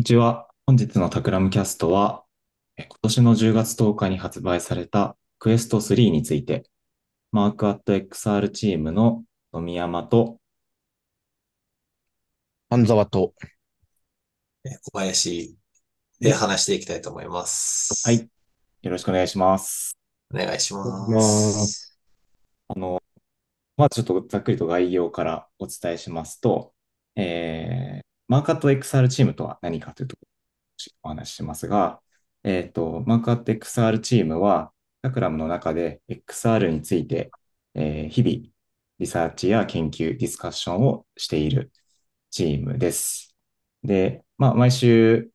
にちは。本日のタクラムキャストは、え今年の10月10日に発売されたクエスト3について、マークアット XR チームの富山と、半沢と、え小林で話していきたいと思います。はい。よろしくお願いします。お願いしまます。す。あの、まあちょっとざっくりと概要からお伝えしますと、えー、マークアット XR チームとは何かというところをお話ししますが、えっと、マークアット XR チームは、タクラムの中で XR について、えー日々、リサーチや研究、ディスカッションをしているチームです。で、まあ、毎週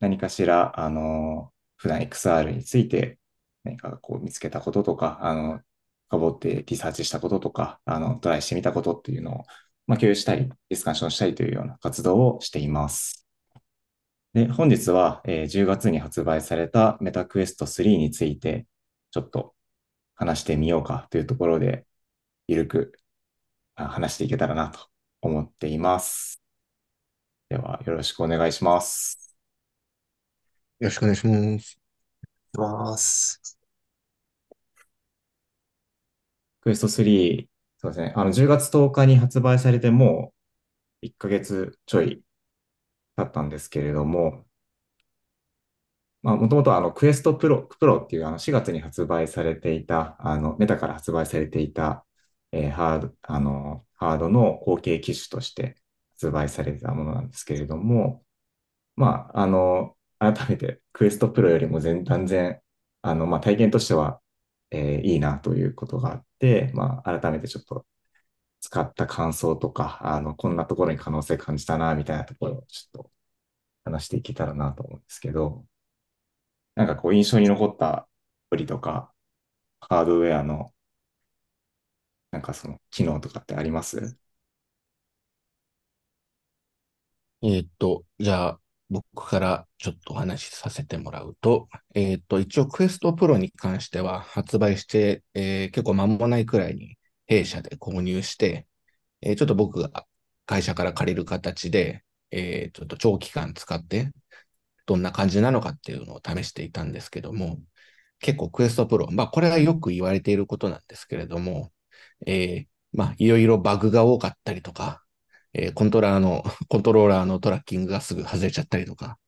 何かしら、あの、普段 XR について何かこう見つけたこととか、あの、深掘ってリサーチしたこととか、あの、トライしてみたことっていうのを、まあ、共有したり、ディスカッションしたりというような活動をしています。で、本日は、えー10月に発売されたメタクエスト3について、ちょっと話してみようかというところで、ゆるくあ話していけたらなと思っています。では、よろしくお願いします。よろしくお願いします。ます。クエスト3、そうですね。あの、10月10日に発売されてもう1ヶ月ちょい経ったんですけれども、まあ、もともとあの、クエストプロ、プロっていうあの、4月に発売されていた、あの、メタから発売されていた、えーハード、あの、ハードの後継機種として発売されてたものなんですけれども、まあ、あの、改めてクエストプロよりも全断然、あの、まあ、体験としては、えーいいなということがあって、まあ、改めてちょっと使った感想とか、あの、こんなところに可能性感じたな、みたいなところをちょっと話していけたらなと思うんですけど、なんかこう印象に残ったアプリとか、ハードウェアの、なんかその機能とかってあります？えっと、じゃあ、僕からちょっとお話しさせてもらうと、えーっと、一応クエストプロに関しては発売して、えー結構間もないくらいに弊社で購入して、えーちょっと僕が会社から借りる形で、えーちょっと長期間使って、どんな感じなのかっていうのを試していたんですけども、結構クエストプロ、まあこれはよく言われていることなんですけれども、えーまあいろいろバグが多かったりとか、えーコントローラーの、コントローラーのトラッキングがすぐ外れちゃったりとか、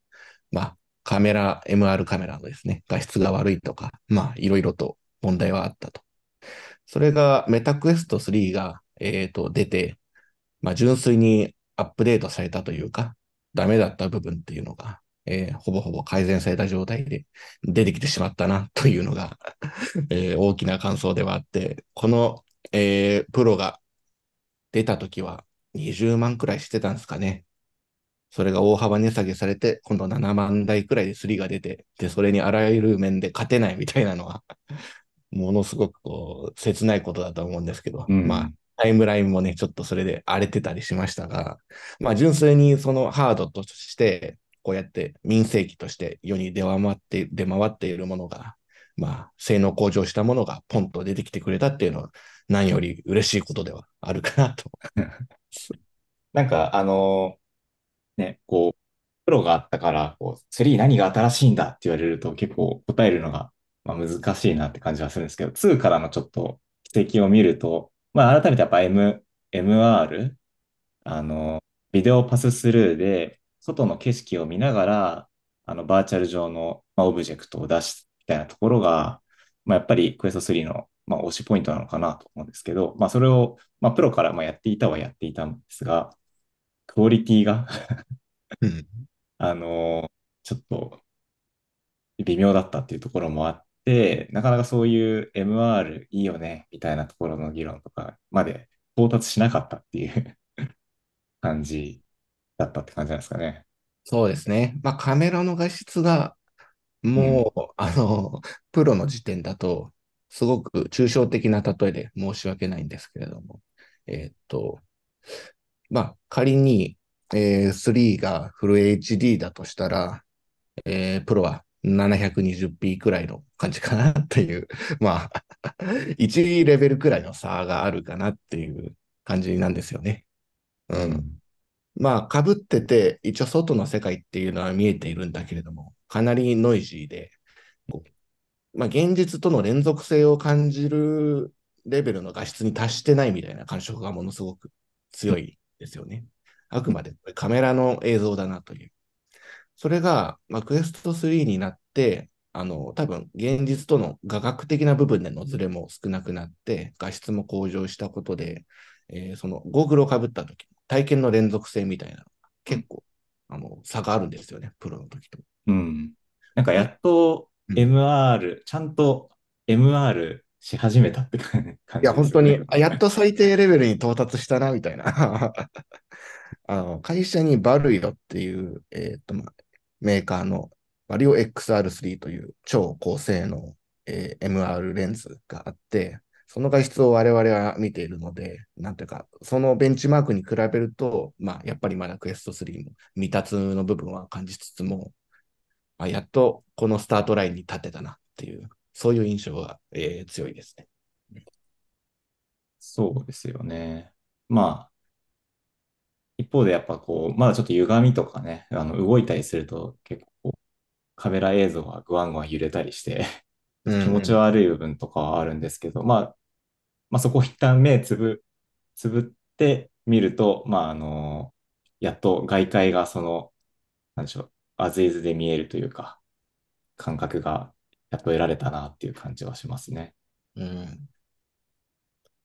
まあ、カメラ、MR カメラのですね、画質が悪いとか、まあ、いろいろと問題はあったと。それが、メタクエスト3が、えっと、出て、まあ、純粋にアップデートされたというか、ダメだった部分っていうのが、えーほぼほぼ改善された状態で出てきてしまったなというのが、えー大きな感想ではあって、この、えープロが出た時は20万くらいしてたんですかね。それが大幅値下げされて、今度7万台くらいで3が出て、で、それにあらゆる面で勝てないみたいなのは、ものすごくこう、切ないことだと思うんですけど、うんまあ、タイムラインもね、ちょっとそれで荒れてたりしましたが、まあ、純粋にそのハードとして、こうやって民生機として世に出回って、出回っているものが、まあ、性能向上したものがポンと出てきてくれたっていうのは、何より嬉しいことではあるかなと。なんか、あのね、こう、プロがあったから、こう、3何が新しいんだって言われると結構答えるのが、まあ、難しいなって感じはするんですけど、2からのちょっと軌跡を見ると、まあ、改めてやっぱ M、MR、あの、ビデオパススルーで、外の景色を見ながら、あの、バーチャル上の、まあ、オブジェクトを出すみたいなところが、まあ、やっぱりクエスト3の、まあ、推しポイントなのかなと思うんですけど、まあ、それを、まあ、プロからまあやっていたはやっていたんですが、クオリティが うんあの、ちょっと微妙だったっていうところもあって、なかなかそういう MR いいよね、みたいなところの議論とかまで到達しなかったっていう 感じだったって感じなんですかね。そうですね。まあ、カメラの画質が、もう、あの、プロの時点だと、すごく抽象的な例えで申し訳ないんですけれども、えーっと、まあ、仮に、えー3がフル HD だとしたら、えープロは 720p くらいの感じかなっていう、まあ、1レベルくらいの差があるかなっていう感じなんですよね。うん。まあ、被ってて、一応外の世界っていうのは見えているんだけれども、かなりノイジーで、まあ、現実との連続性を感じるレベルの画質に達してないみたいな感触がものすごく強いですよね。あくまでカメラの映像だなという。それが、まあ、クエスト3になって、あの、多分、現実との画角的な部分でのズレも少なくなって、画質も向上したことで、えーそのゴーグルをかぶった時、体験の連続性みたいなのが結構、あの、差があるんですよね、プロの時と。うん。なんかやっと MR、ちゃんと MR し始めたって感じね。いや、本当に、あやっと最低レベルに到達したな、みたいな。あの、会社にバルイロっていう、えーっと、まあ、メーカーのバリオ XR3 という超高性能、えー MR レンズがあって、その画質を我々は見ているので、なんていうか、そのベンチマークに比べると、まあ、やっぱりまだクエスト3も未達の部分は感じつつも、あやっとこのスタートラインに立てたなっていう、そういう印象が、えー強いですね。そうですよね。まあ、一方でやっぱこう、まだちょっと歪みとかね、あの動いたりすると結構カメラ映像がグワングワン揺れたりして、気持ち悪い部分とかはあるんですけど、まあ、まあそこ一旦目つぶ、つぶってみると、まああの、やっと外界がその、なんでしょう、アズイズで見えるというか、感覚がやっと得られたなっていう感じはしますね。うん。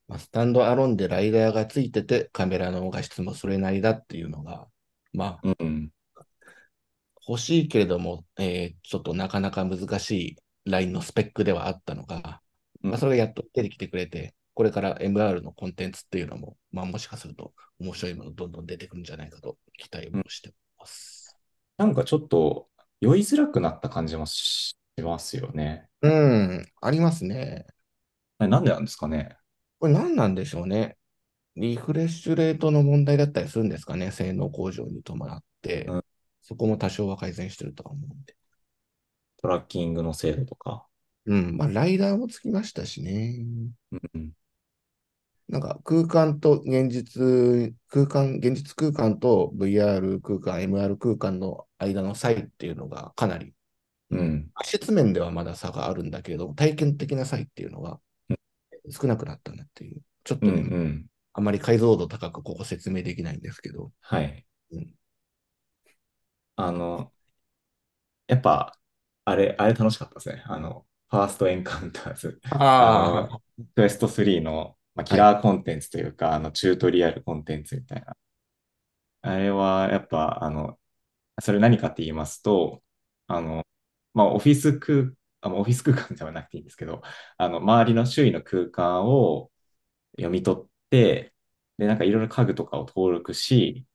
まあ、スタンドアロンでライダーがついてて、カメラの画質もそれなりだっていうのが、まあ、うん。欲しいけれども、えーちょっとなかなか難しいラインのスペックではあったのが、うんまあ、それがやっと出てきてくれて、これから MR のコンテンツっていうのも、まあ、もしかすると面白いものどんどん出てくるんじゃないかと期待もしてます。なんかちょっと酔いづらくなった感じもしますよね。うん、ありますね。あれなんでなんですかね？これ何なんでしょうね。リフレッシュレートの問題だったりするんですかね？性能向上に伴って。うんそこも多少は改善してるとは思うんで。トラッキングの精度とか。うん。まあ、ライダーもつきましたしね。うん。なんか空間と現実、空間、現実空間と VR 空間、MR 空間の間の差異っていうのがかなり、うん。画質面ではまだ差があるんだけれども、体験的な差異っていうのがうん少なくなったなっていう。ちょっとうん。うね、ん。あまり解像度高くここ説明できないんですけど。はい。うんあの、やっぱ、あれ、あれ楽しかったですね。あの、ファーストエンカウンターズ。あの、クエスト3の、まあ、キラーコンテンツというか、あの、チュートリアルコンテンツみたいな。あれは、やっぱ、あの、それ何かって言いますと、あの、まあ、オフィス空、あオフィス空間ではなくていいんですけど、あの、周りの周囲の空間を読み取って、で、なんかいろいろ家具とかを登録し、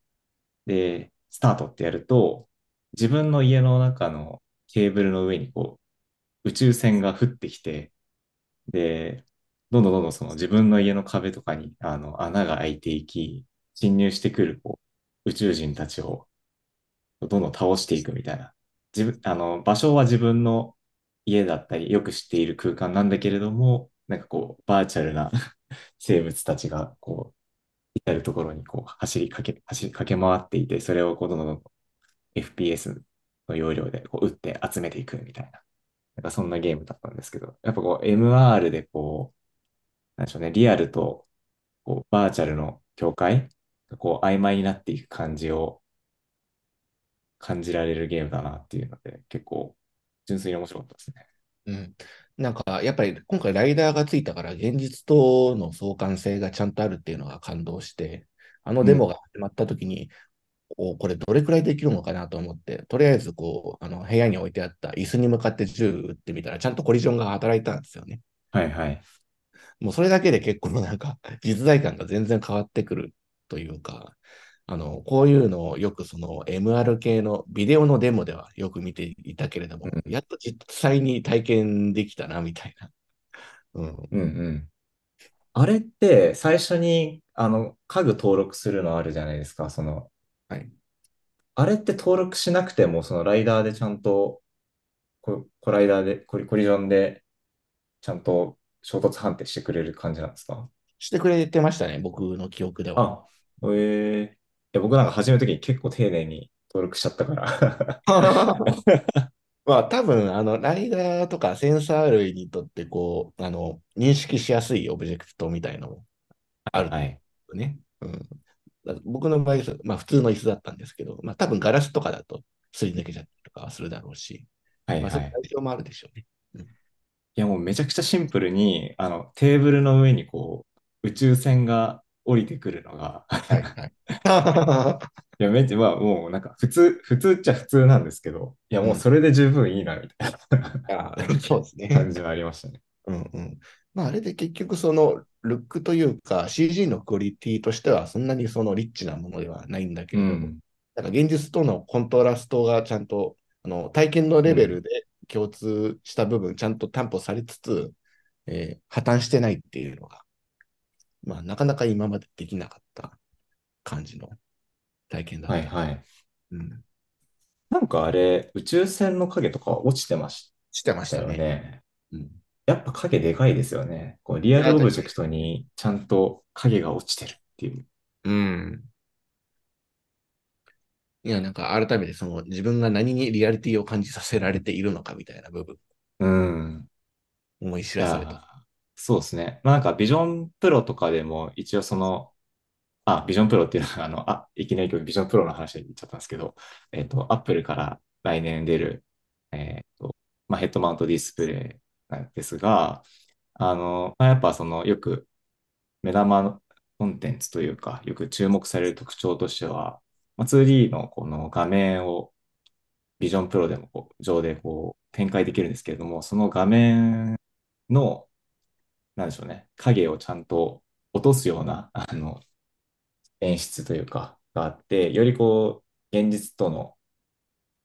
で、スタートってやると、自分の家の中のケーブルの上にこう、宇宙船が降ってきて、で、どんどんどんどんその自分の家の壁とかにあの穴が開いていき、侵入してくるこう宇宙人たちをどんどん倒していくみたいな。自分、あの、場所は自分の家だったり、よく知っている空間なんだけれども、なんかこう、バーチャルな 生物たちがこう、至るところにこう走りかけ、走り駆け回っていて、それをこうどんどんどん FPS の容量でこう打って集めていくみたいな。なんかそんなゲームだったんですけど、やっぱこう MR でこう、なんでしょうね、リアルとこうバーチャルの境界がこう曖昧になっていく感じを感じられるゲームだなっていうので、結構純粋に面白かったですね。うん。なんか、やっぱり今回ライダーがついたから、現実との相関性がちゃんとあるっていうのが感動して、あのデモが始まった時に、おこれどれくらいできるのかなと思って、とりあえずこう、あの部屋に置いてあった椅子に向かって銃撃ってみたら、ちゃんとコリジョンが働いたんですよね。はいはい。もうそれだけで結構なんか 実在感が全然変わってくるというか、あの、こういうのをよくその MR 系のビデオのデモではよく見ていたけれども、うやっと実際に体験できたな、みたいな。うん。うんうん。あれって最初にあの家具登録するのあるじゃないですか。その、はい。あれって登録しなくても、そのライダーでちゃんと、コ、コライダーで、コリ、コリジョンで、ちゃんと衝突判定してくれる感じなんですか？してくれてましたね、僕の記憶では。あ、えや僕なんか始めるときに結構丁寧に登録しちゃったから。まあ多分、あの、ライダーとかセンサー類にとって、こう、あの、認識しやすいオブジェクトみたいのもあるはい。うん。だ僕の場合、まあ普通の椅子だったんですけど、まあ多分ガラスとかだとすり抜けちゃったりとかはするだろうし、はいまあそうはい。いう対象もあるでしょうね。いやもうめちゃくちゃシンプルに、あの、テーブルの上にこう、宇宙船が降りてくるのが、はいはいや、めっちゃ、まあもうなんか普通、普通っちゃ普通なんですけど、いやもうそれで十分いいな、みたいい。あそうですね。な感じはありましたね。うんうん。まあ、あれで結局そのルックというか CG のクオリティとしてはそんなにそのリッチなものではないんだけうれども、ん。なんか現実とのコントラストがちゃんとあの体験のレベルで共通した部分ちゃんと担保されつつ、えー破綻してないっていうのが、まあ、なかなか今までできなかった感じの体験だった。はいはい。うん、なんかあれ、宇宙船の影とか落ちてまししてましたたよね。ね。うんやっぱ影でかいですよね。こうリアルオブジェクトにちゃんと影が落ちてるっていう。うん。いや、なんか改めてその自分が何にリアリティを感じさせられているのかみたいな部分、うん。思い知いらされた。や、そうですね。まあなんかビジョンプロとかでも一応その、あ、ビジョンプロっていうのは、あの、あ、いきなり今日ビジョンプロの話で言っちゃったんですけど、えっと、アップルから来年出る、えっと、まあヘッドマウントディスプレイなんですが、あの、まあ、やっぱそのよく目玉のコンテンツというか、よく注目される特徴としては、まあ、2D のこの画面をビジョンプロでもこう上でこう展開できるんですけれども、その画面の、なんでしょうね、影をちゃんと落とすような、あの、演出というか、があって、よりこう、現実との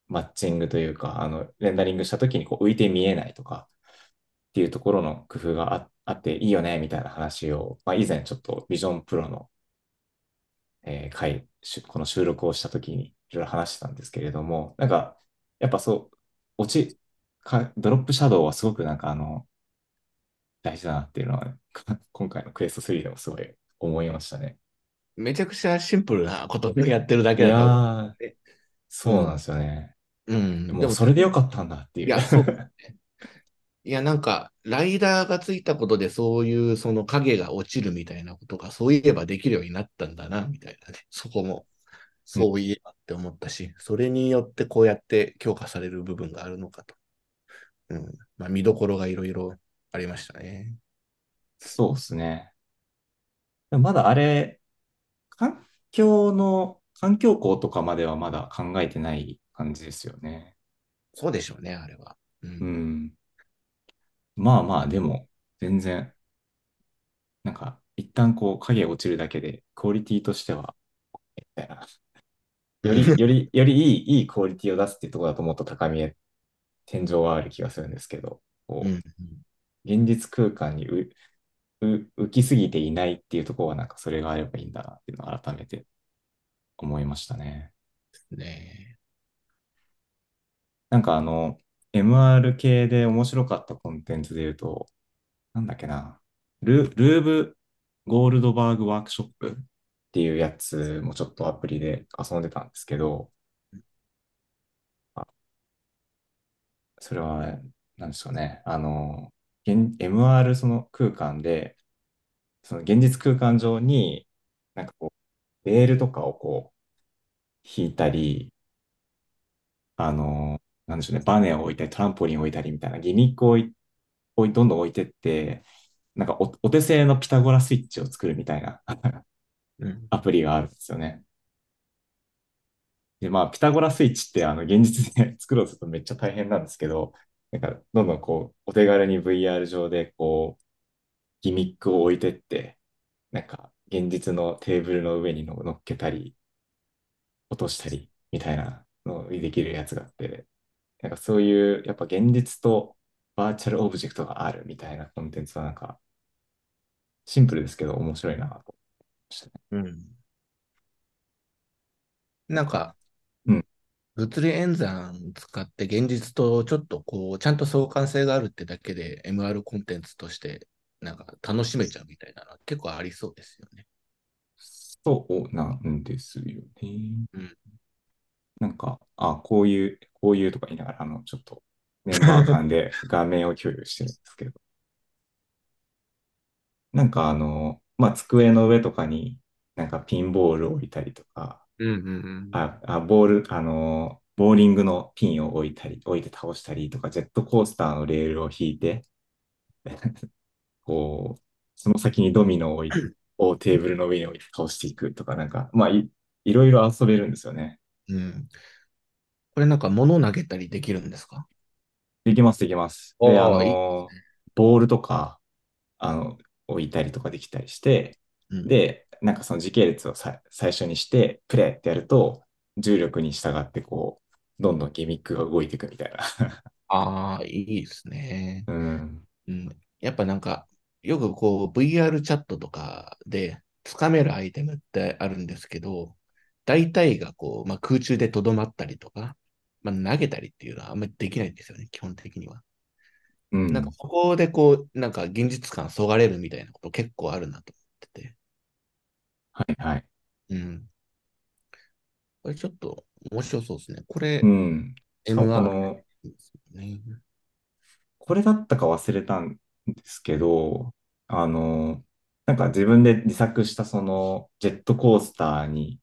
マッチングというか、あの、レンダリングした時にこう浮いて見えないとか、っていうところの工夫があっていいよね、みたいな話を、まあ、以前ちょっとビジョンプロの、えー回、しこの収録をした時にいろいろ話してたんですけれども、なんか、やっぱそう、落ち、か、ドロップシャドウはすごくなんかあの、大事だなっていうのは、今回のクエスト3でもすごい思いましたね。めちゃくちゃシンプルなことをやってるだいけだと思う。やー、そうなんですよね。うん。でもそれでよかったんだっていう。いや、そうだね。いや、なんか、ライダーがついたことで、そういう、その影が落ちるみたいなことが、そういえばできるようになったんだな、みたいなね。そこも、そういえばって思ったし、それによってこうやって強化される部分があるのかと。うん。まあ、見どころがいろいろありましたね。そうですね。まだあれ、環境の、環境校とかまではまだ考えてない感じですよね。そうでしょうね、あれは。う。うんん。まあまあ、でも、全然、なんか、一旦こう、影落ちるだけで、クオリティとしては、みたいな。より、より、よりいい、いいクオリティを出すっていうところだともっと高みへ天井はある気がするんですけど、こう、うん。現実空間にう、う、浮きすぎていないっていうところはなんかそれがあればいいんだなっていうのを改めて思いましたね。ねなんかあの、MR 系で面白かったコンテンツで言うと、なんだっけな、ル、ルーブ・ゴールドバーグワークショップっていうやつもちょっとアプリで遊んでたんですけど、あそれは、なんでしょうね。あの、MR その空間で、その現実空間上に、なんかこう、レールとかをこう、引いたり、あの、なんでしょうね、バネを置いたり、トランポリンを置いたりみたいなギミックをどんどん置いてって、なんかお、お手製のピタゴラスイッチを作るみたいなうん。アプリがあるんですよね。で、まあ、ピタゴラスイッチって、あの、現実で作ろうとするとめっちゃ大変なんですけど、なんか、どんどんこう、お手軽に VR 上で、こう、ギミックを置いてって、なんか、現実のテーブルの上にの乗っけたり、落としたり、みたいなのにできるやつがあって、なんかそういう、やっぱ現実とバーチャルオブジェクトがあるみたいなコンテンツはなんか、シンプルですけど面白いなと思いましたね。うん。なんか、うん物理演算使って現実とちょっとこう、ちゃんと相関性があるってだけで MR コンテンツとしてなんか楽しめちゃうみたいなのは結構ありそうですよね。そうなんですよね。うんなんか、あ、こういう、こういうとか言いながら、あの、ちょっとメンバー間で 画面を共有してるんですけど、なんかあの、まあ、机の上とかになんかピンボールを置いたりとか、うんうんうん。あ、あ、ボール、あの、ボーリングのピンを置いたり、置いて倒したりとか、ジェットコースターのレールを引いて、こう、その先にドミノを置いを テーブルの上に置いて倒していくとか、なんか、まあ、い、いろいろ遊べるんですよね。うん。これなんか物投げたりできるんですか？できます、できます。で、あの、ボールとか、あの、置いたりとかできたりして、うん、で、なんかその時系列をさ最初にして、プレイってやると、重力に従って、こう、どんどんギミックが動いていくみたいな。ああ、いいですね。うん。うん。やっぱなんか、よくこう VR チャットとかでつかめるアイテムってあるんですけど、大体がこう、まあ、空中でとどまったりとか、まあ、投げたりっていうのはあんまりできないんですよね、基本的には。うん。なんかここでこう、なんか現実感そがれるみたいなこと結構あるなと思ってて。はいはい。うん。これちょっと面白そうですね。これう、ん。しかもこ MR の、ですね。これだったか忘れたんですけど、あの、なんか自分で自作したそのジェットコースターに、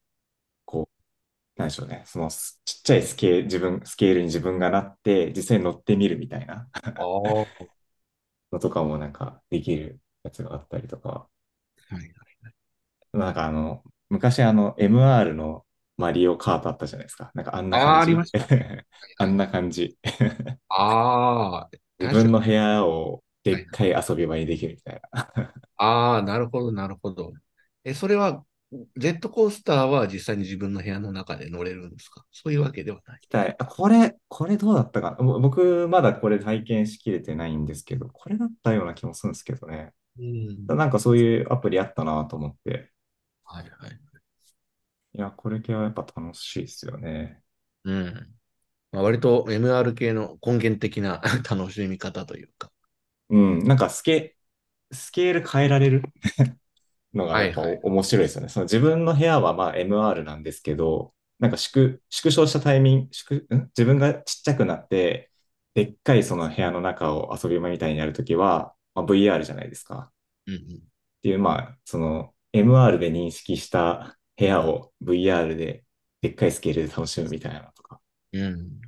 なんでしょうね、そのすちっちゃいスケール、自分、スケールに自分がなって、実際に乗ってみるみたいな のとかもなんかできるやつがあったりとか、いはい。なんかあの、昔あの MR のマリオカートあったじゃないですか。なんかあんな感じ。あーありました あんな感じ。ああ、自分の部屋をでっかい遊び場にできるみたいな。ああ、なるほど、なるほど。え、それは、ジェットコースターは実際に自分の部屋の中で乗れるんですか？そういうわけではない。はいあ、これ、これどうだったか？僕、まだこれ体験しきれてないんですけど、これだったような気もするんですけどね。うん。なんかそういうアプリあったなと思って。はいはい。いや、これ系はやっぱ楽しいですよね。うん。まあ、割と MR 系の根源的な 楽しみ方というか。うん、なんかスケ、スケール変えられる？のがやっぱはいはい面白いですよね。その自分の部屋はまあ MR なんですけど、なんか縮、縮小したタイミング、縮、ん？自分がちっちゃくなって、でっかいその部屋の中を遊び場みたいにやるときは、まあ、VR じゃないですか。うんうん。っていう、まあ、その MR で認識した部屋を VR ででっかいスケールで楽しむみたいなのとか、うん。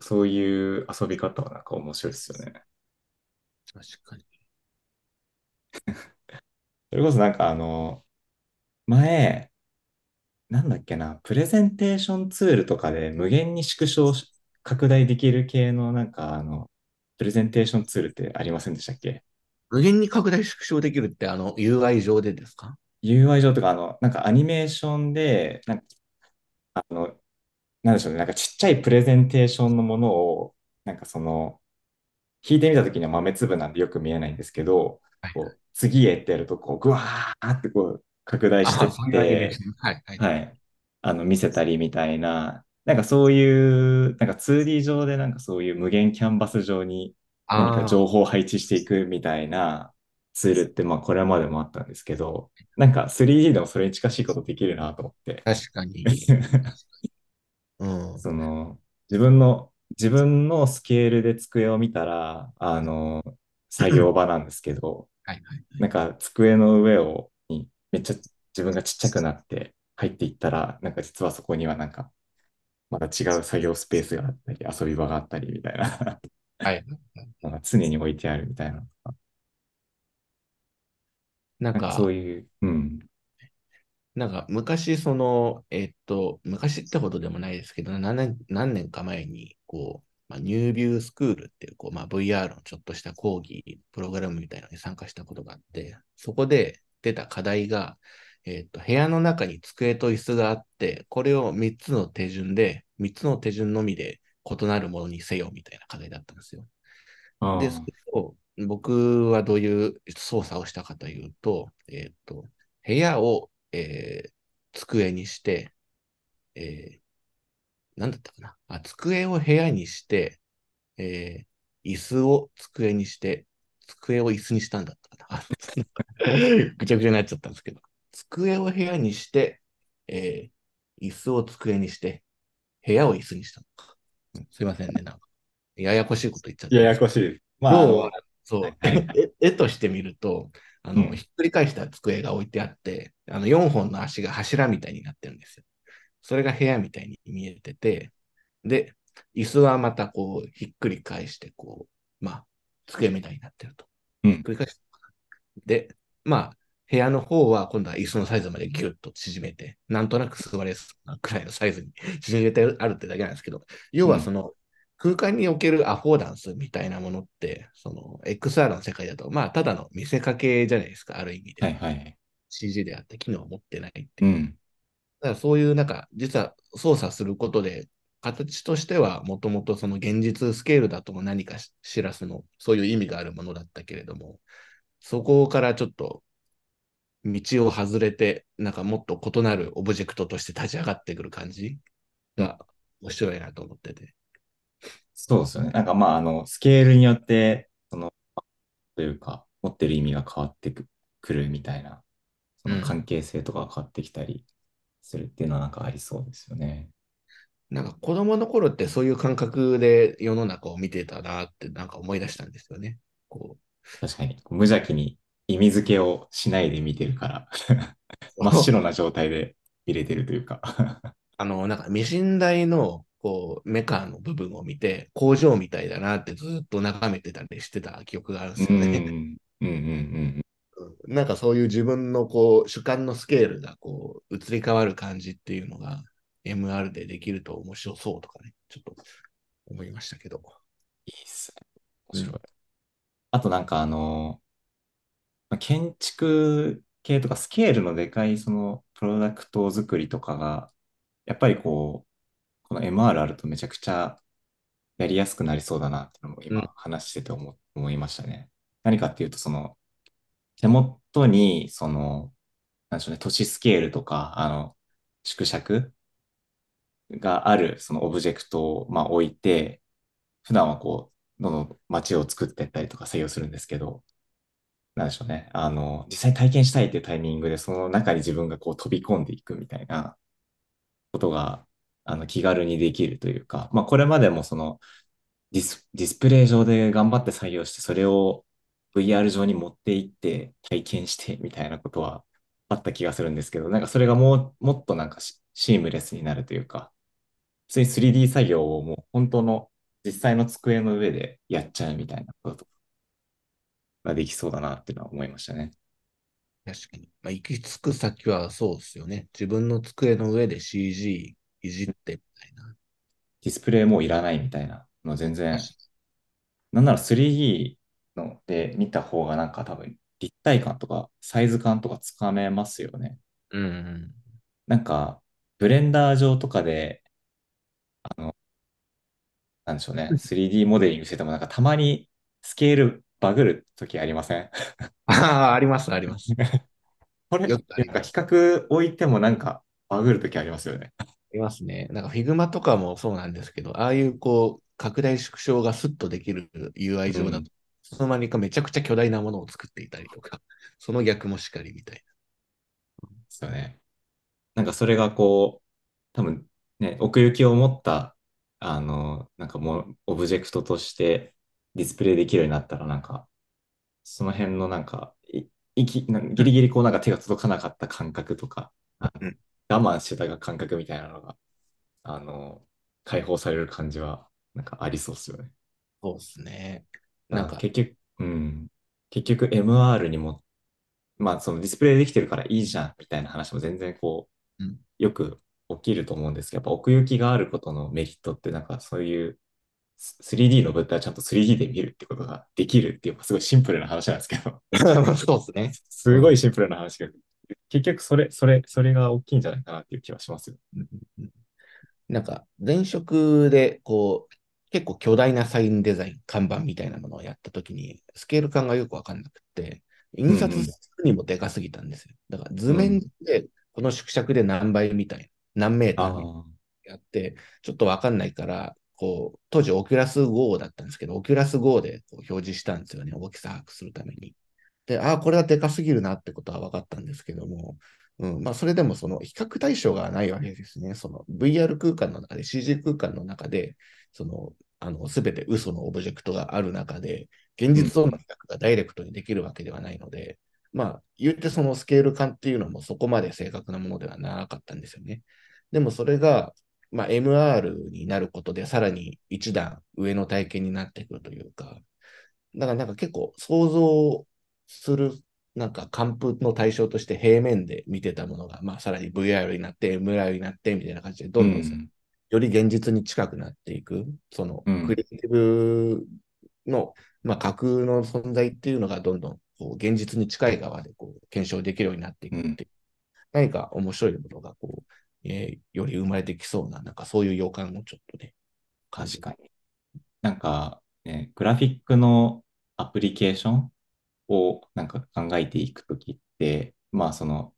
そういう遊び方はなんか面白いですよね。確かに。それこそなんかあの、前、なんだっけな、プレゼンテーションツールとかで無限に縮小し、拡大できる系のなんかあの、プレゼンテーションツールってありませんでしたっけ？無限に拡大縮小できるって、あの、UI 上でですか ?UI 上とかあの、なんかアニメーションで、なんか、あの、なんでしょうね、なんかちっちゃいプレゼンテーションのものを、なんかその、引いてみたときには豆粒なんでよく見えないんですけど、はいこう次へってやると、こう、ぐわーってこう、拡大してって。はいはい。はい。あの、見せたりみたいな、なんかそういう、なんか 2D 上でなんかそういう無限キャンバス上に何か情報を配置していくみたいなツールって、まあこれまでもあったんですけど、なんか 3D でもそれに近しいことできるなと思って。確かに。うん。その、自分の、自分のスケールで机を見たら、あの、作業場なんですけど、はいはい。なんか机の上を、にめっちゃ自分がちっちゃくなって入っていったら、なんか実はそこにはなんか、また違う作業スペースがあったり、遊び場があったりみたいな、はい。なんか常に置いてあるみたいな。なんか、なんかそういう、うん。なんか昔、その、えっと、昔ってほどでもないですけど、何年何年か前に、こう、まあ、ニュービュースクールっていう、こう、まあ、VR のちょっとした講義、プログラムみたいなのに参加したことがあって、そこで出た課題が、えっと、部屋の中に机と椅子があって、これを3つの手順で、3つの手順のみで異なるものにせよみたいな課題だったんですよ。で、ああそれを僕はどういう操作をしたかというと、えっと、部屋を、えー机にして、えー、なんだったかな？あ、机を部屋にして、えー椅子を机にして、机を椅子にしたんだったかな？あ ぐちゃぐちゃになっちゃったんですけど、机を部屋にして、えー椅子を机にして、部屋を椅子にしたのか。うんすいませんね、なんか。ややこしいこと言っちゃって。ややこしい。まあ、要は、そう、絵として見ると、あの、うんひっくり返した机が置いてあって、あの、4本の足が柱みたいになってるんですよ。それが部屋みたいに見えてて、で、椅子はまたこう、ひっくり返して、こう、まあ、机みたいになってると。うんひっくり返したのかなで、まあ、部屋の方は今度は椅子のサイズまでギュッと縮めて、なんとなく座れそうなくらいのサイズに縮めてあるってだけなんですけど、要はその、空間におけるアフォーダンスみたいなものって、その XR の世界だと、まあ、ただの見せかけじゃないですか、ある意味で。はいはい。CG であって機能を持ってないっていう。うん。だからそういう、なんか、実は操作することで、形としてはもともとその現実スケールだとも何かし知らすの、そういう意味があるものだったけれども、そこからちょっと道を外れて、なんかもっと異なるオブジェクトとして立ち上がってくる感じが面白いなと思ってて。そうですよね。なんかまあ、あの、スケールによって、その、というか、持ってる意味が変わってくくるみたいな、その関係性とかが変わってきたりするっていうのはなんかありそうですよね。なんか子供の頃ってそういう感覚で世の中を見てたなってなんか思い出したんですよね。こ確かに、無邪気に意味付けをしないで見てるから、う真っ白な状態で見れてるというか。あの、なんかミシン台のこうメカの部分を見て工場みたいだなってずっと眺めてたりしてた記憶があるんですよね。うんうんうんうんうんなんかそういう自分のこう主観のスケールがこう移り変わる感じっていうのが MR でできると面白そうとかね、ちょっと思いましたけど。いいっすね。面白い。あとなんかあの、まあ建築系とかスケールのでかいそのプロダクト作りとかが、やっぱりこう、この MR あるとめちゃくちゃやりやすくなりそうだなっていうのもうん今話してて思思いましたね。何かっていうと、その、手元に、その、なんでしょうね、都市スケールとか、あの、縮尺がある、そのオブジェクトを、まあ、置いて、普段はこう、どんどん街を作っていったりとか作業するんですけど、なんでしょうね。あの、実際体験したいっていうタイミングで、その中に自分がこう飛び込んでいくみたいなことが、あの、気軽にできるというか、まあ、これまでもその、ディス、ディスプレイ上で頑張って作業して、それを VR 上に持っていって体験してみたいなことはあった気がするんですけど、なんかそれがもう、もっとなんかシシームレスになるというか、普通に 3D 作業をもう本当の実際の机の上でやっちゃうみたいなことができそうだなっていうのは思いましたね。確かに。まあ、行き着く先はそうですよね。自分の机の上で CG いじってみたいな。ディスプレイもういらないみたいなの全然、なんなら 3D ので見た方がなんか多分立体感とかサイズ感とかつかめますよね。うんうん。なんか、ブレンダー上とかで、あの、なんでしょうね、3D モデリングしててもなんかたまにスケールバグるときありません？ああ、あります、あります。これ、なんか企画置いてもなんかバグるときありますよね。ありますね。なんか Figma とかもそうなんですけど、ああいうこう、拡大縮小がスッとできる UI 上だうんと、いつの間にかめちゃくちゃ巨大なものを作っていたりとか、その逆もしかりみたいですよね。なんかそれがこう、多分ね、奥行きを持った、あの、なんかもう、オブジェクトとしてディスプレイできるようになったら、なんか、その辺のなんか、いいきなんギリギリこうなんか手が届かなかった感覚とか、我慢してた感覚みたいなのが、あの、解放される感じは、なんかありそうですよね。な。そうですね。ななんんか、か結局、うん。結局 MR にも、まあそのディスプレイできてるからいいじゃんみたいな話も全然こう、うんよく起きると思うんですけど、やっぱ奥行きがあることのメリットってなんかそういうス 3D の物体をちゃんと 3D で見るってことができるっていう、すごいシンプルな話なんですけど、そうですね。すごいシンプルな話が、結局それ、それ、それが大きいんじゃないかなっていう気はしますよ。なんか、前職で、こう、結構巨大なサインデザイン、看板みたいなものをやったときに、スケール感がよくわかんなくて、印刷するにもでかすぎたんですよ。だから図面で、この縮尺で何倍みたいな、何メーターみたいなあやって、ちょっとわかんないから、こう、当時オキュラス GO だったんですけど、オキュラス GO でこう表示したんですよね、大きさ把握するために。で、ああ、これはでかすぎるなってことは分かったんですけども、うん、まあ、それでもその比較対象がないわけですね。その VR 空間の中で、CG 空間の中で、その、あの、すべて嘘のオブジェクトがある中で、現実との比較がダイレクトにできるわけではないので、まあ、言ってそのスケール感っていうのもそこまで正確なものではなかったんですよね。でもそれが、まあ、MR になることでさらに一段上の体験になってくるというか、だからなんか結構想像するなんか完封の対象として平面で見てたものが、まあ、さらに VR になって MR になってみたいな感じで、どんどん、うんより現実に近くなっていく、そのうん。クリエイティブの、まあ、架空の存在っていうのがどんどんこう現実に近い側でこう検証できるようになっていくっていう、何か面白いものがこう、えーより生まれてきそうな、なんかそういう予感をちょっとね、感じ確かに。なんか、ね、グラフィックのアプリケーションをなんか考えていくときって、まあその、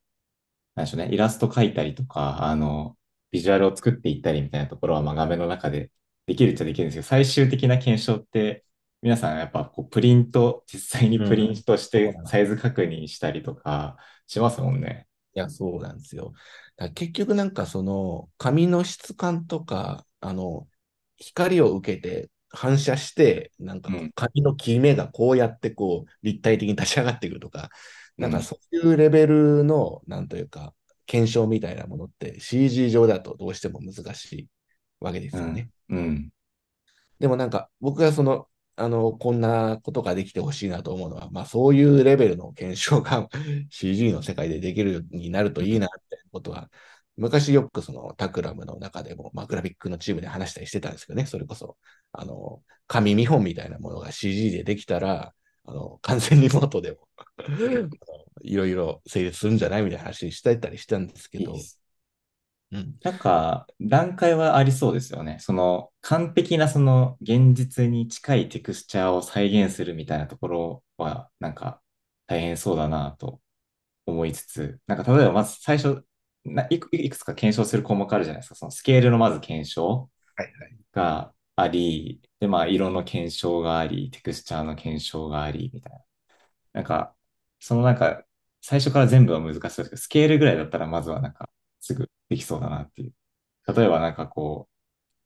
なんでしょうね、イラスト描いたりとか、あの、ビジュアルを作っていったりみたいなところは、まあ画面の中でできるっちゃできるんですけど、最終的な検証って、皆さんやっぱこうプリント、実際にプリントしてサイズ確認したりとかしますもんね。いや、そうなんですよ。結局なんかその紙の質感とか、あの、光を受けて反射して、なんかうん紙の切れ目がこうやってこう立体的に立ち上がってくるとか、なんうんかそういうレベルの、なんというか、検証みたいなものって CG 上だとどうしても難しいわけですよね。うん。でもなんか僕がその、あの、こんなことができてほしいなと思うのは、まあそういうレベルの検証が CG の世界でできるようになるといいなってことは、昔よくそのタクラムの中でも、まあグラフィックのチームで話したりしてたんですけどね、それこそ、あの、紙見本みたいなものが CG でできたら、あの、完全リモートでもいろいろ成立するんじゃないみたいな話してたりしたんですけどいいなんか、段階はありそうですよね。その、完璧なその、現実に近いテクスチャーを再現するみたいなところは、なんか、大変そうだなと思いつつ、なんか、例えばまず最初、ないくいくつか検証する項目あるじゃないですか。そのスケールのまず検証はいはい。あり、で、まあ、色の検証があり、テクスチャーの検証があり、みたいな。なんか、そのなんか、最初から全部は難しそうですけど、スケールぐらいだったらまずはなんか、すぐできそうだなっていう。例えばなんかこ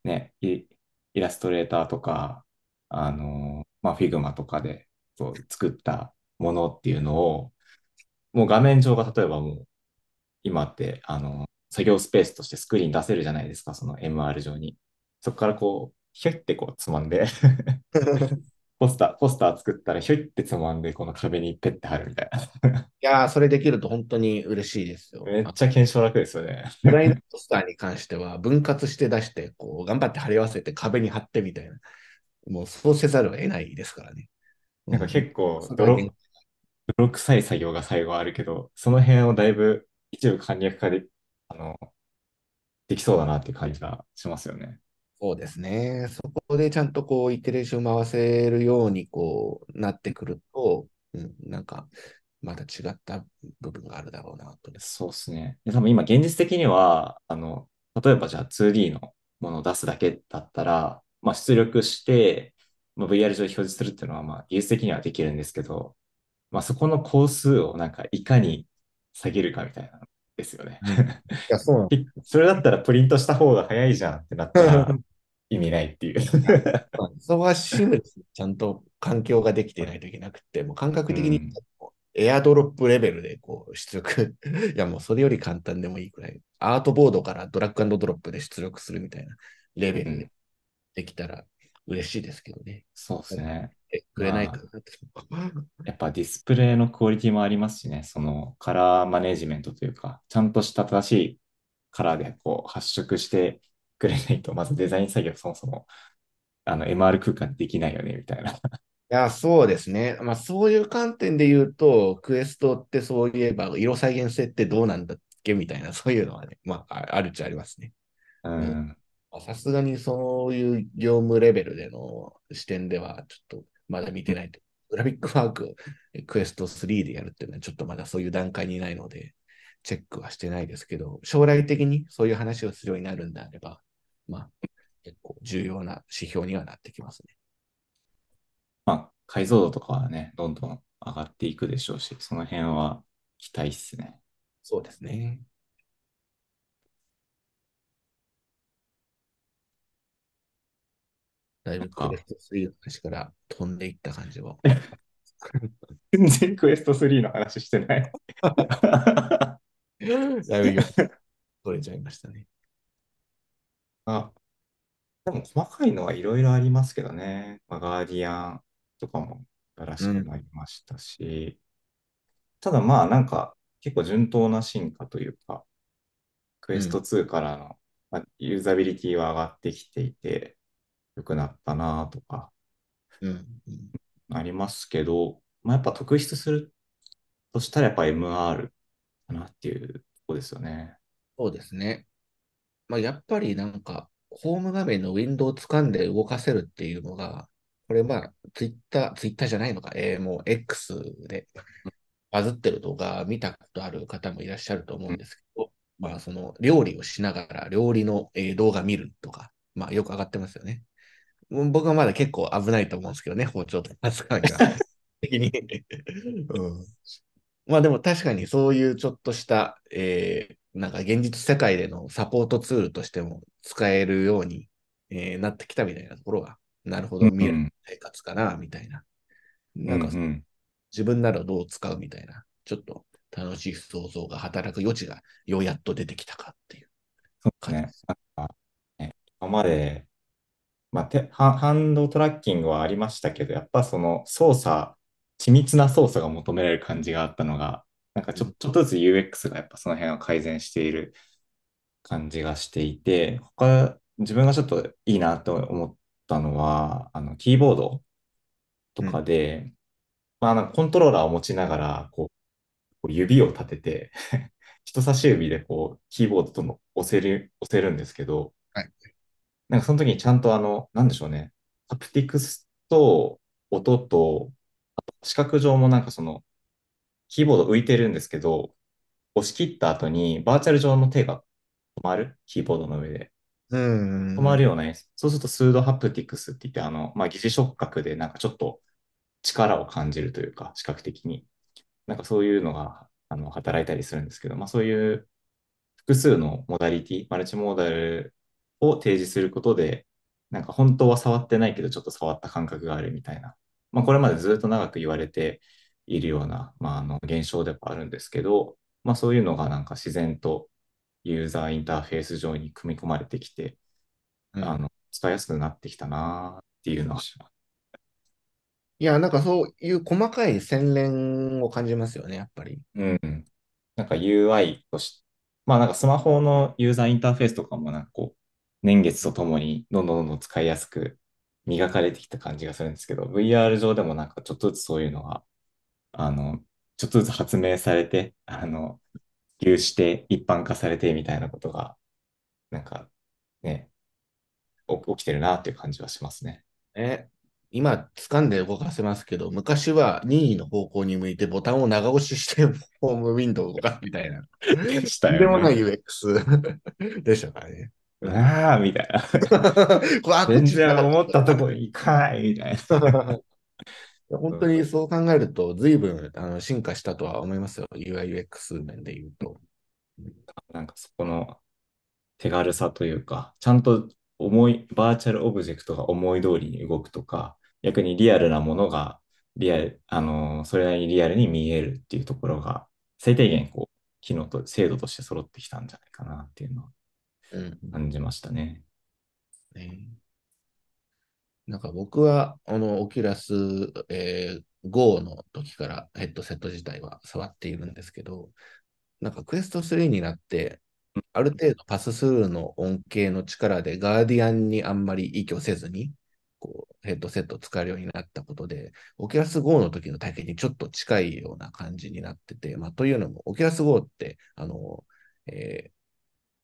う、ね、イイラストレーターとか、あの、まあ、 Figma とかでそう作ったものっていうのを、もう画面上が例えばもう、今って、あの、作業スペースとしてスクリーン出せるじゃないですか、その MR 上に。そこからこう、ひょいってこうつまんで、ポスター、ポスター作ったらひょいってつまんで、この壁にペッて貼るみたいな。いやー、それできると本当に嬉しいですよ。めっちゃ検証楽ですよね。ブラインドポスターに関しては分割して出して、こう、頑張って貼り合わせて壁に貼ってみたいな。もうそうせざるを得ないですからね。なんか結構うん泥、泥臭い作業が最後あるけど、その辺をだいぶ一部簡略化で、あの、できそうだなっていう感じがしますよね。そうですね。そこでちゃんとこう、イテレーション回せるようにこう、なってくると、うん、なんか、また違った部分があるだろうなと。そうですね。多分今現実的には、あの、例えばじゃあ 2D のものを出すだけだったら、まあ出力して、まあ、VR 上で表示するっていうのは、まあ技術的にはできるんですけど、まあそこの工数をなんかいかに下げるかみたいなですよね。いや、そうなん それだったらプリントした方が早いじゃんってなったら意味ないっていう。そこはシムレスにちゃんと環境ができていないといけなくて、もう感覚的にうんエアドロップレベルでこう出力。いや、もうそれより簡単でもいいくらい。アートボードからドラッグドロップで出力するみたいなレベルでできたら嬉しいですけどね。そうですね。えくれないかなって。やっぱディスプレイのクオリティもありますしね、そのカラーマネジメントというか、ちゃんとした正しいカラーでこう発色してくれないと、まずデザイン作業そもそもあの MR 空間でできないよね、みたいな。いや、そうですね。まあ、そういう観点で言うと、クエストってそういえば、色再現性ってどうなんだっけみたいな、そういうのはね、まあ、ああるっちゃありますね。うん。さすがにそういう業務レベルでの視点では、ちょっとまだ見てないと。グラフィックワーク、クエスト3でやるっていうのは、ちょっとまだそういう段階にないので、チェックはしてないですけど、将来的にそういう話をするようになるんであれば、まあ、結構重要な指標にはなってきますね。まあ、解像度とかはね、どんどん上がっていくでしょうし、その辺は期待っすね。そうですね。だいぶクエスト3の話から飛んでいった感じは。全然クエスト3の話してない。だいぶ取れちゃいましたね。あ、でも細かいのはいろいろありますけどね。まあ、ガーディアンとかも新しくなりましたし、ただまあなんか結構順当な進化というか、クエスト2からの、まあ、ユーザビリティは上がってきていて、良くなったなとかうん。うんありますけど、まあ、やっぱ特筆するとしたらやっぱ MR かなっていうとこですよね。そうですね。まあ、やっぱりなんか、ホーム画面のウィンドウを掴んで動かせるっていうのが、これまあ、ツイッター、ツイッターじゃないのか、えーもう X でバズってる動画見たことある方もいらっしゃると思うんですけど、まあ、その料理をしながら料理の、えー動画見るとか、まあ、よく上がってますよね。僕はまだ結構危ないと思うんですけどね、包丁とか扱いが。的に。うん。まあでも確かにそういうちょっとした、えーなんか現実世界でのサポートツールとしても使えるように、えーなってきたみたいなところが、なるほど、うん未来の生活かな、みたいな。なんかうんうん自分ならどう使うみたいな、ちょっと楽しい想像が働く余地がようやっと出てきたかっていう感じすね。なんか、ね、今まで、まあ、手ハハンドトラッキングはありましたけど、やっぱその操作、緻密な操作が求められる感じがあったのが、なんかちょちょっとずつ UX がやっぱその辺を改善している感じがしていて、他、自分がちょっといいなと思ったのは、あの、キーボードとかで、まあ、なんかコントローラーを持ちながら、こう、こう指を立てて、人差し指でこう、キーボードとの押せる、押せるんですけど、なんかその時にちゃんとあの、なんでしょうね、ハプティクスと音と、あと視覚上もなんかその、キーボード浮いてるんですけど、押し切った後にバーチャル上の手が止まる、キーボードの上で。うん止まるような演出。そうすると、スードハプティクスって言って、あの、まあ、疑似触覚で、なんかちょっと力を感じるというか、視覚的に。なんかそういうのが、あの、働いたりするんですけど、まあ、そういう複数のモダリティ、マルチモーダルを提示することで、なんか本当は触ってないけど、ちょっと触った感覚があるみたいな。まあ、これまでずっと長く言われているような、まあ、あの、現象ではあるんですけど、まあ、そういうのがなんか自然とユーザーインターフェース上に組み込まれてきて、うんあの、使いやすくなってきたなっていうのは、いや、なんかそういう細かい洗練を感じますよね、やっぱり。うん。なんか UI とし、まあなんかスマホのユーザーインターフェースとかもなんかこう、年月とともにどんどんどんどん使いやすく磨かれてきた感じがするんですけど、VR 上でもなんかちょっとずつそういうのが、あの、ちょっとずつ発明されて、あの、普及して一般化されてみたいなことが、なんかね、お起きてるなっていう感じはしますね。ね、今、掴んで動かせますけど、昔は任意の方向に向いてボタンを長押ししてホームウィンドウを動かすみたいな。したよねでもない UX でしたからね。ああ、みたいな。全然思ったところに行かないみたいな。本当にそう考えると、随分あの進化したとは思いますよ。UI、UX 面で言うと。なんかそこの手軽さというか、ちゃんと思い、バーチャルオブジェクトが思い通りに動くとか、逆にリアルなものが、リアル、あの、それなりにリアルに見えるっていうところが、最低限、こう、機能と、精度として揃ってきたんじゃないかなっていうのはうん感じましたね。ねなんか僕は、あの、オキュラス、えー GO の時からヘッドセット自体は触っているんですけど、なんか Quest 3になって、ある程度パススルーの恩恵の力で Guardian にあんまり依拠せずに、こう、ヘッドセットを使えるようになったことで、オキュラス GO の時の体験にちょっと近いような感じになってて、まあ、というのも、 Oculus Go って、あの、えー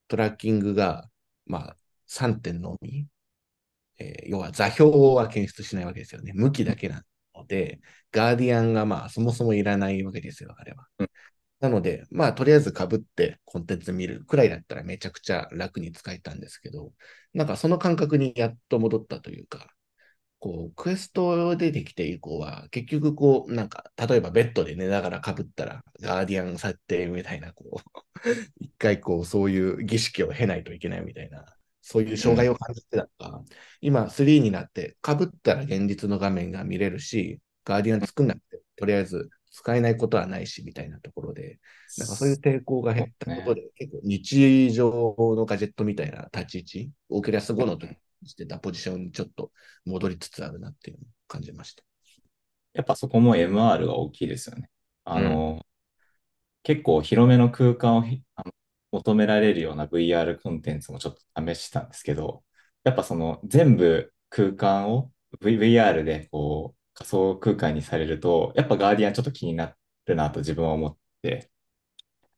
トラッキングが、まあ、3点のみ、えー要は座標は検出しないわけですよね。向きだけなので、ガーディアンがまあそもそもいらないわけですよ、あれは。うんなので、まあとりあえず被ってコンテンツ見るくらいだったらめちゃくちゃ楽に使えたんですけど、なんかその感覚にやっと戻ったというか、こう、クエスト出てきて以降は、結局こう、なんか、例えばベッドで寝ながらかぶったら、ガーディアン設定みたいな、こう、一回こう、そういう儀式を経ないといけないみたいな、そういう障害を感じてたのが、今3になって、かぶったら現実の画面が見れるし、ガーディアン作んなくて、とりあえず使えないことはないし、みたいなところで、なんかそういう抵抗が減ったことで、結構日常のガジェットみたいな立ち位置、オーキュラス後の時にしてたポジションにちょっと戻りつつあるなっていうのを感じました。やっぱそこも MR が大きいですよね。あの、結構広めの空間をひあの求められるような VR コンテンツもちょっと試したんですけど、やっぱその全部空間を VR でこう仮想空間にされると、やっぱガーディアンちょっと気になるなと自分は思って、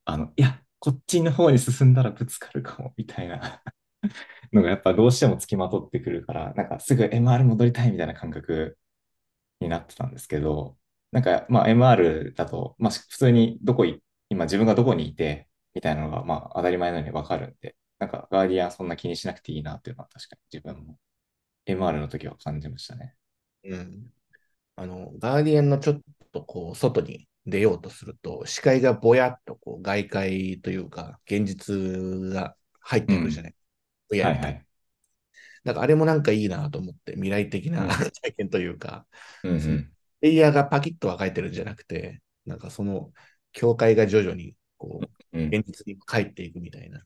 あの、いや、こっちの方に進んだらぶつかるかも、みたいな のがやっぱどうしてもつきまとってくるから、なんかすぐ MR 戻りたいみたいな感覚になってたんですけど、なんかまあ MR だと、まあ普通にどこい、今自分がどこにいて、みたいなのがまあ当たり前のようにわかるんで、なんかガーディアンそんな気にしなくていいなっていうのは確かに自分も MR の時は感じましたね。うん。あの、ガーディアンのちょっとこう、外に出ようとすると、視界がぼやっとこう、外界というか、現実が入ってくるじゃない？ぼやりとはいはい。なんかあれもなんかいいなと思って、未来的なうん体験というか、うんうん。レイヤーがパキッと分かれてるんじゃなくて、なんかその境界が徐々にこう、うん。現実に帰っていくみたいな。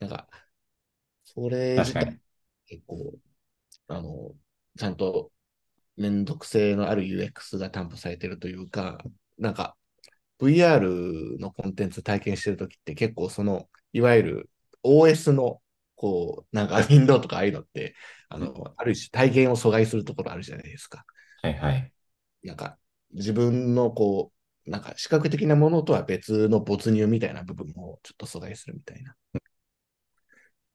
なんか、それ自体。結構、あの、ちゃんと連続性のある UX が担保されてるというか、なんか VR のコンテンツ体験してるときって結構その、いわゆる OS のこう、なんか Windows とかああいうのって、あの、ある種体験を阻害するところあるじゃないですか。はいはい。なんか自分のこう、なんか視覚的なものとは別の没入みたいな部分をちょっと阻害するみたいな。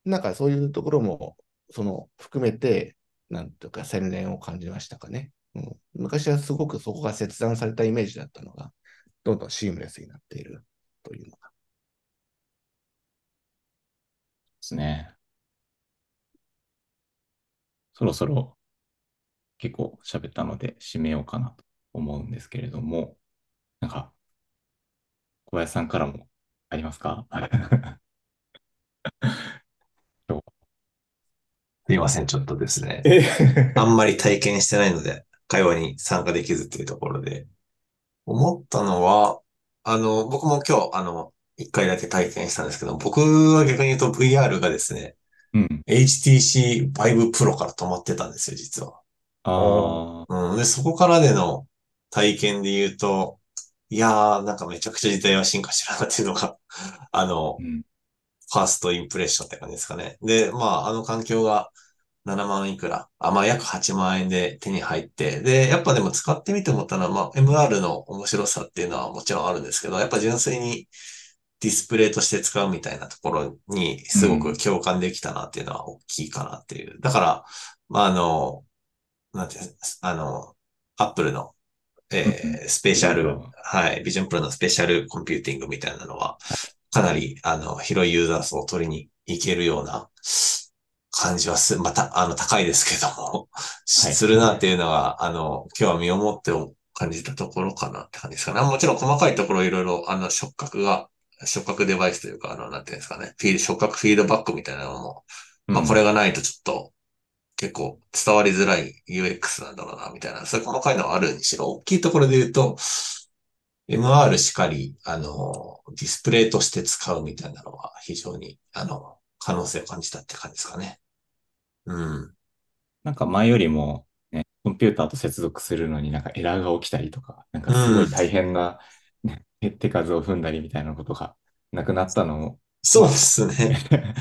なんかそういうところも、その含めて、なんとか洗練を感じましたかね。うん、昔はすごくそこが切断されたイメージだったのが、どんどんシームレスになっているというのが。ですね。そろそろ結構喋ったので締めようかなと思うんですけれども、なんか、小林さんからもありますか？すいません、ちょっとですね。えあんまり体験してないので、会話に参加できずっていうところで、思ったのは、あの、僕も今日、あの、一回だけ体験したんですけど、僕は逆に言うと VR がですね、うん。HTC Vive Pro から止まってたんですよ、実は。ああ、うん。で、そこからでの体験で言うと、いやー、なんかめちゃくちゃ時代は進化してるなっていうのが、あのう、ん。ファーストインプレッションって感じですかね。で、まあ、あの環境が7万いくら、あ、まあ、約8万円で手に入って、で、やっぱでも使ってみて思ったのは、まあ、MR の面白さっていうのはもちろんあるんですけど、やっぱ純粋にディスプレイとして使うみたいなところにすごく共感できたなっていうのは大きいかなっていう。だから、まあ、あの、なんていうんですあの、Apple の、えースペシャルはい、Vision Pro のスペシャルコンピューティングみたいなのは、かなり、あの、広いユーザー層を取りに行けるような感じはす、また、あの、高いですけども、はい。するなっていうのは、あの、今日は身をもって感じたところかなって感じですかね。もちろん細かいところいろいろ、あの、触覚が、触覚デバイスというか、あの、なんていうんですかね、フィード、触覚フィードバックみたいなのも、まあ、これがないとちょっと、結構伝わりづらい UX なんだろうな、みたいな、そういう細かいのはあるにしろ、大きいところで言うと、MR しかり、あの、ディスプレイとして使うみたいなのは非常に、あの、可能性を感じたって感じですかね。うん。なんか前よりも、ね、コンピューターと接続するのになんかエラーが起きたりとか、なんかすごい大変な、ね手手数を踏んだりみたいなことがなくなったのも、そうですね。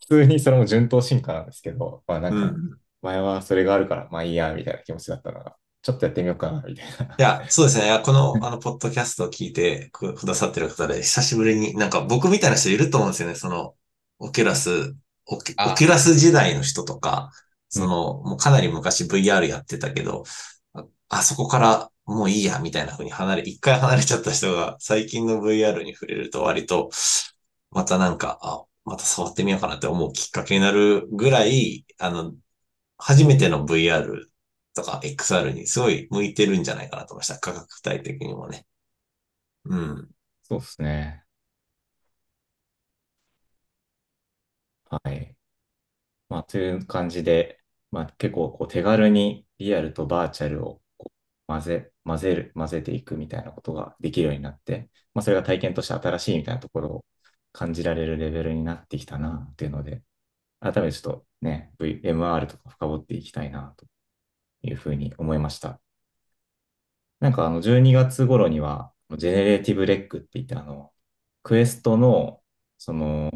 普通にそれも順当進化なんですけど、まあなかうんん。前はそれがあるからまあいいやみたいな気持ちだったのが、ちょっとやってみようかなみたいな。いや、そうですね。いやこの、あの、ポッドキャストを聞いてくくださってる方で、久しぶりに、なんか僕みたいな人いると思うんですよね。その、Oculus、オキあ Oculus 時代の人とか、その、もうかなり昔 VR やってたけど、ああそこからもういいや、みたいな風に離れ、一回離れちゃった人が最近の VR に触れると割と、またなんか、あ、また触ってみようかなって思うきっかけになるぐらい、あの、初めての VR とか XR にすごい向いてるんじゃないかなと思いました。価格帯的にもね。うん。そうですね。はい。まあ、という感じで、まあ、結構こう手軽にリアルとバーチャルをこう混ぜ、混ぜる、混ぜていくみたいなことができるようになって、まあ、それが体験として新しいみたいなところを感じられるレベルになってきたなっていうので、改めてちょっとね、VMR とか深掘っていきたいなというふうに思いました。なんかあの12月頃には、 Generative Leg って言ってあの、 Quest のその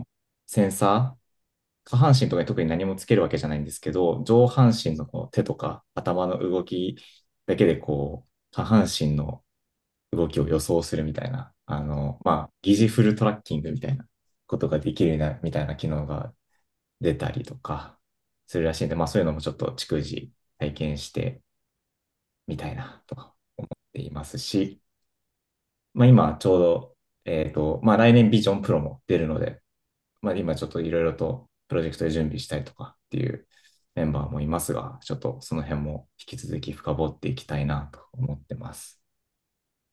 センサー、下半身とかに特に何もつけるわけじゃないんですけど、上半身のこう手とか頭の動きだけでこう、下半身の動きを予想するみたいな、あの、まあ、疑似フルトラッキングみたいなことができるな、みたいな機能が出たりとかするらしいんで、まあそういうのもちょっと逐次体験してみたいなとか思っていますし、まあ今ちょうど、えっと、まあ来年ビジョンプロも出るので、まあ今ちょっといろいろとプロジェクトで準備したりとかっていうメンバーもいますが、ちょっとその辺も引き続き深掘っていきたいなと思ってます。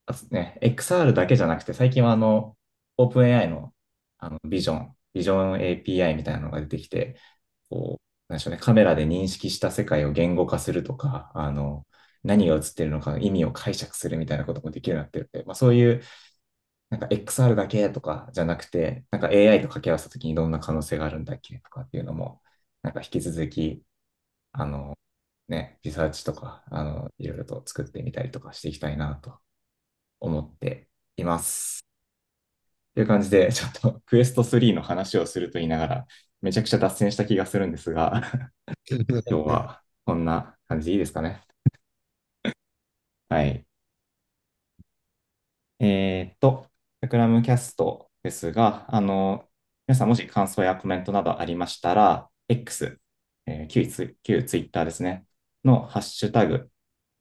あとね、XR だけじゃなくて、最近はあの、OpenAI のあのビジョン、ビジョン API みたいなのが出てきて、こう、なんでしょうね、カメラで認識した世界を言語化するとか、あの、何が映ってるのかの意味を解釈するみたいなこともできるようになってるので、まあそういうなんか XR だけとかじゃなくて、なんか AI と掛け合わせたときにどんな可能性があるんだっけとかっていうのも、なんか引き続き、あの、ね、リサーチとか、あの、いろいろと作ってみたりとかしていきたいなと思っています。という感じで、ちょっとクエスト3の話をすると言いながら、めちゃくちゃ脱線した気がするんですが、今日はこんな感じでいいですかね。はい。えー、っと、タクラムキャストですが、あの、皆さんもし感想やコメントなどありましたら、X、えー、旧ツ旧ツイッターですね、のハッシュタグ、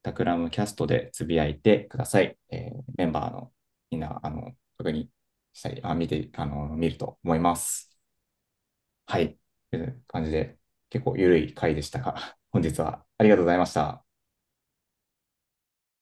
タクラムキャストでつぶやいてください。えー、メンバーのみんな、あの、確認したり、あ見て、あの、見ると思います。はい。という感じで、結構緩い回でしたが、本日はありがとうございました。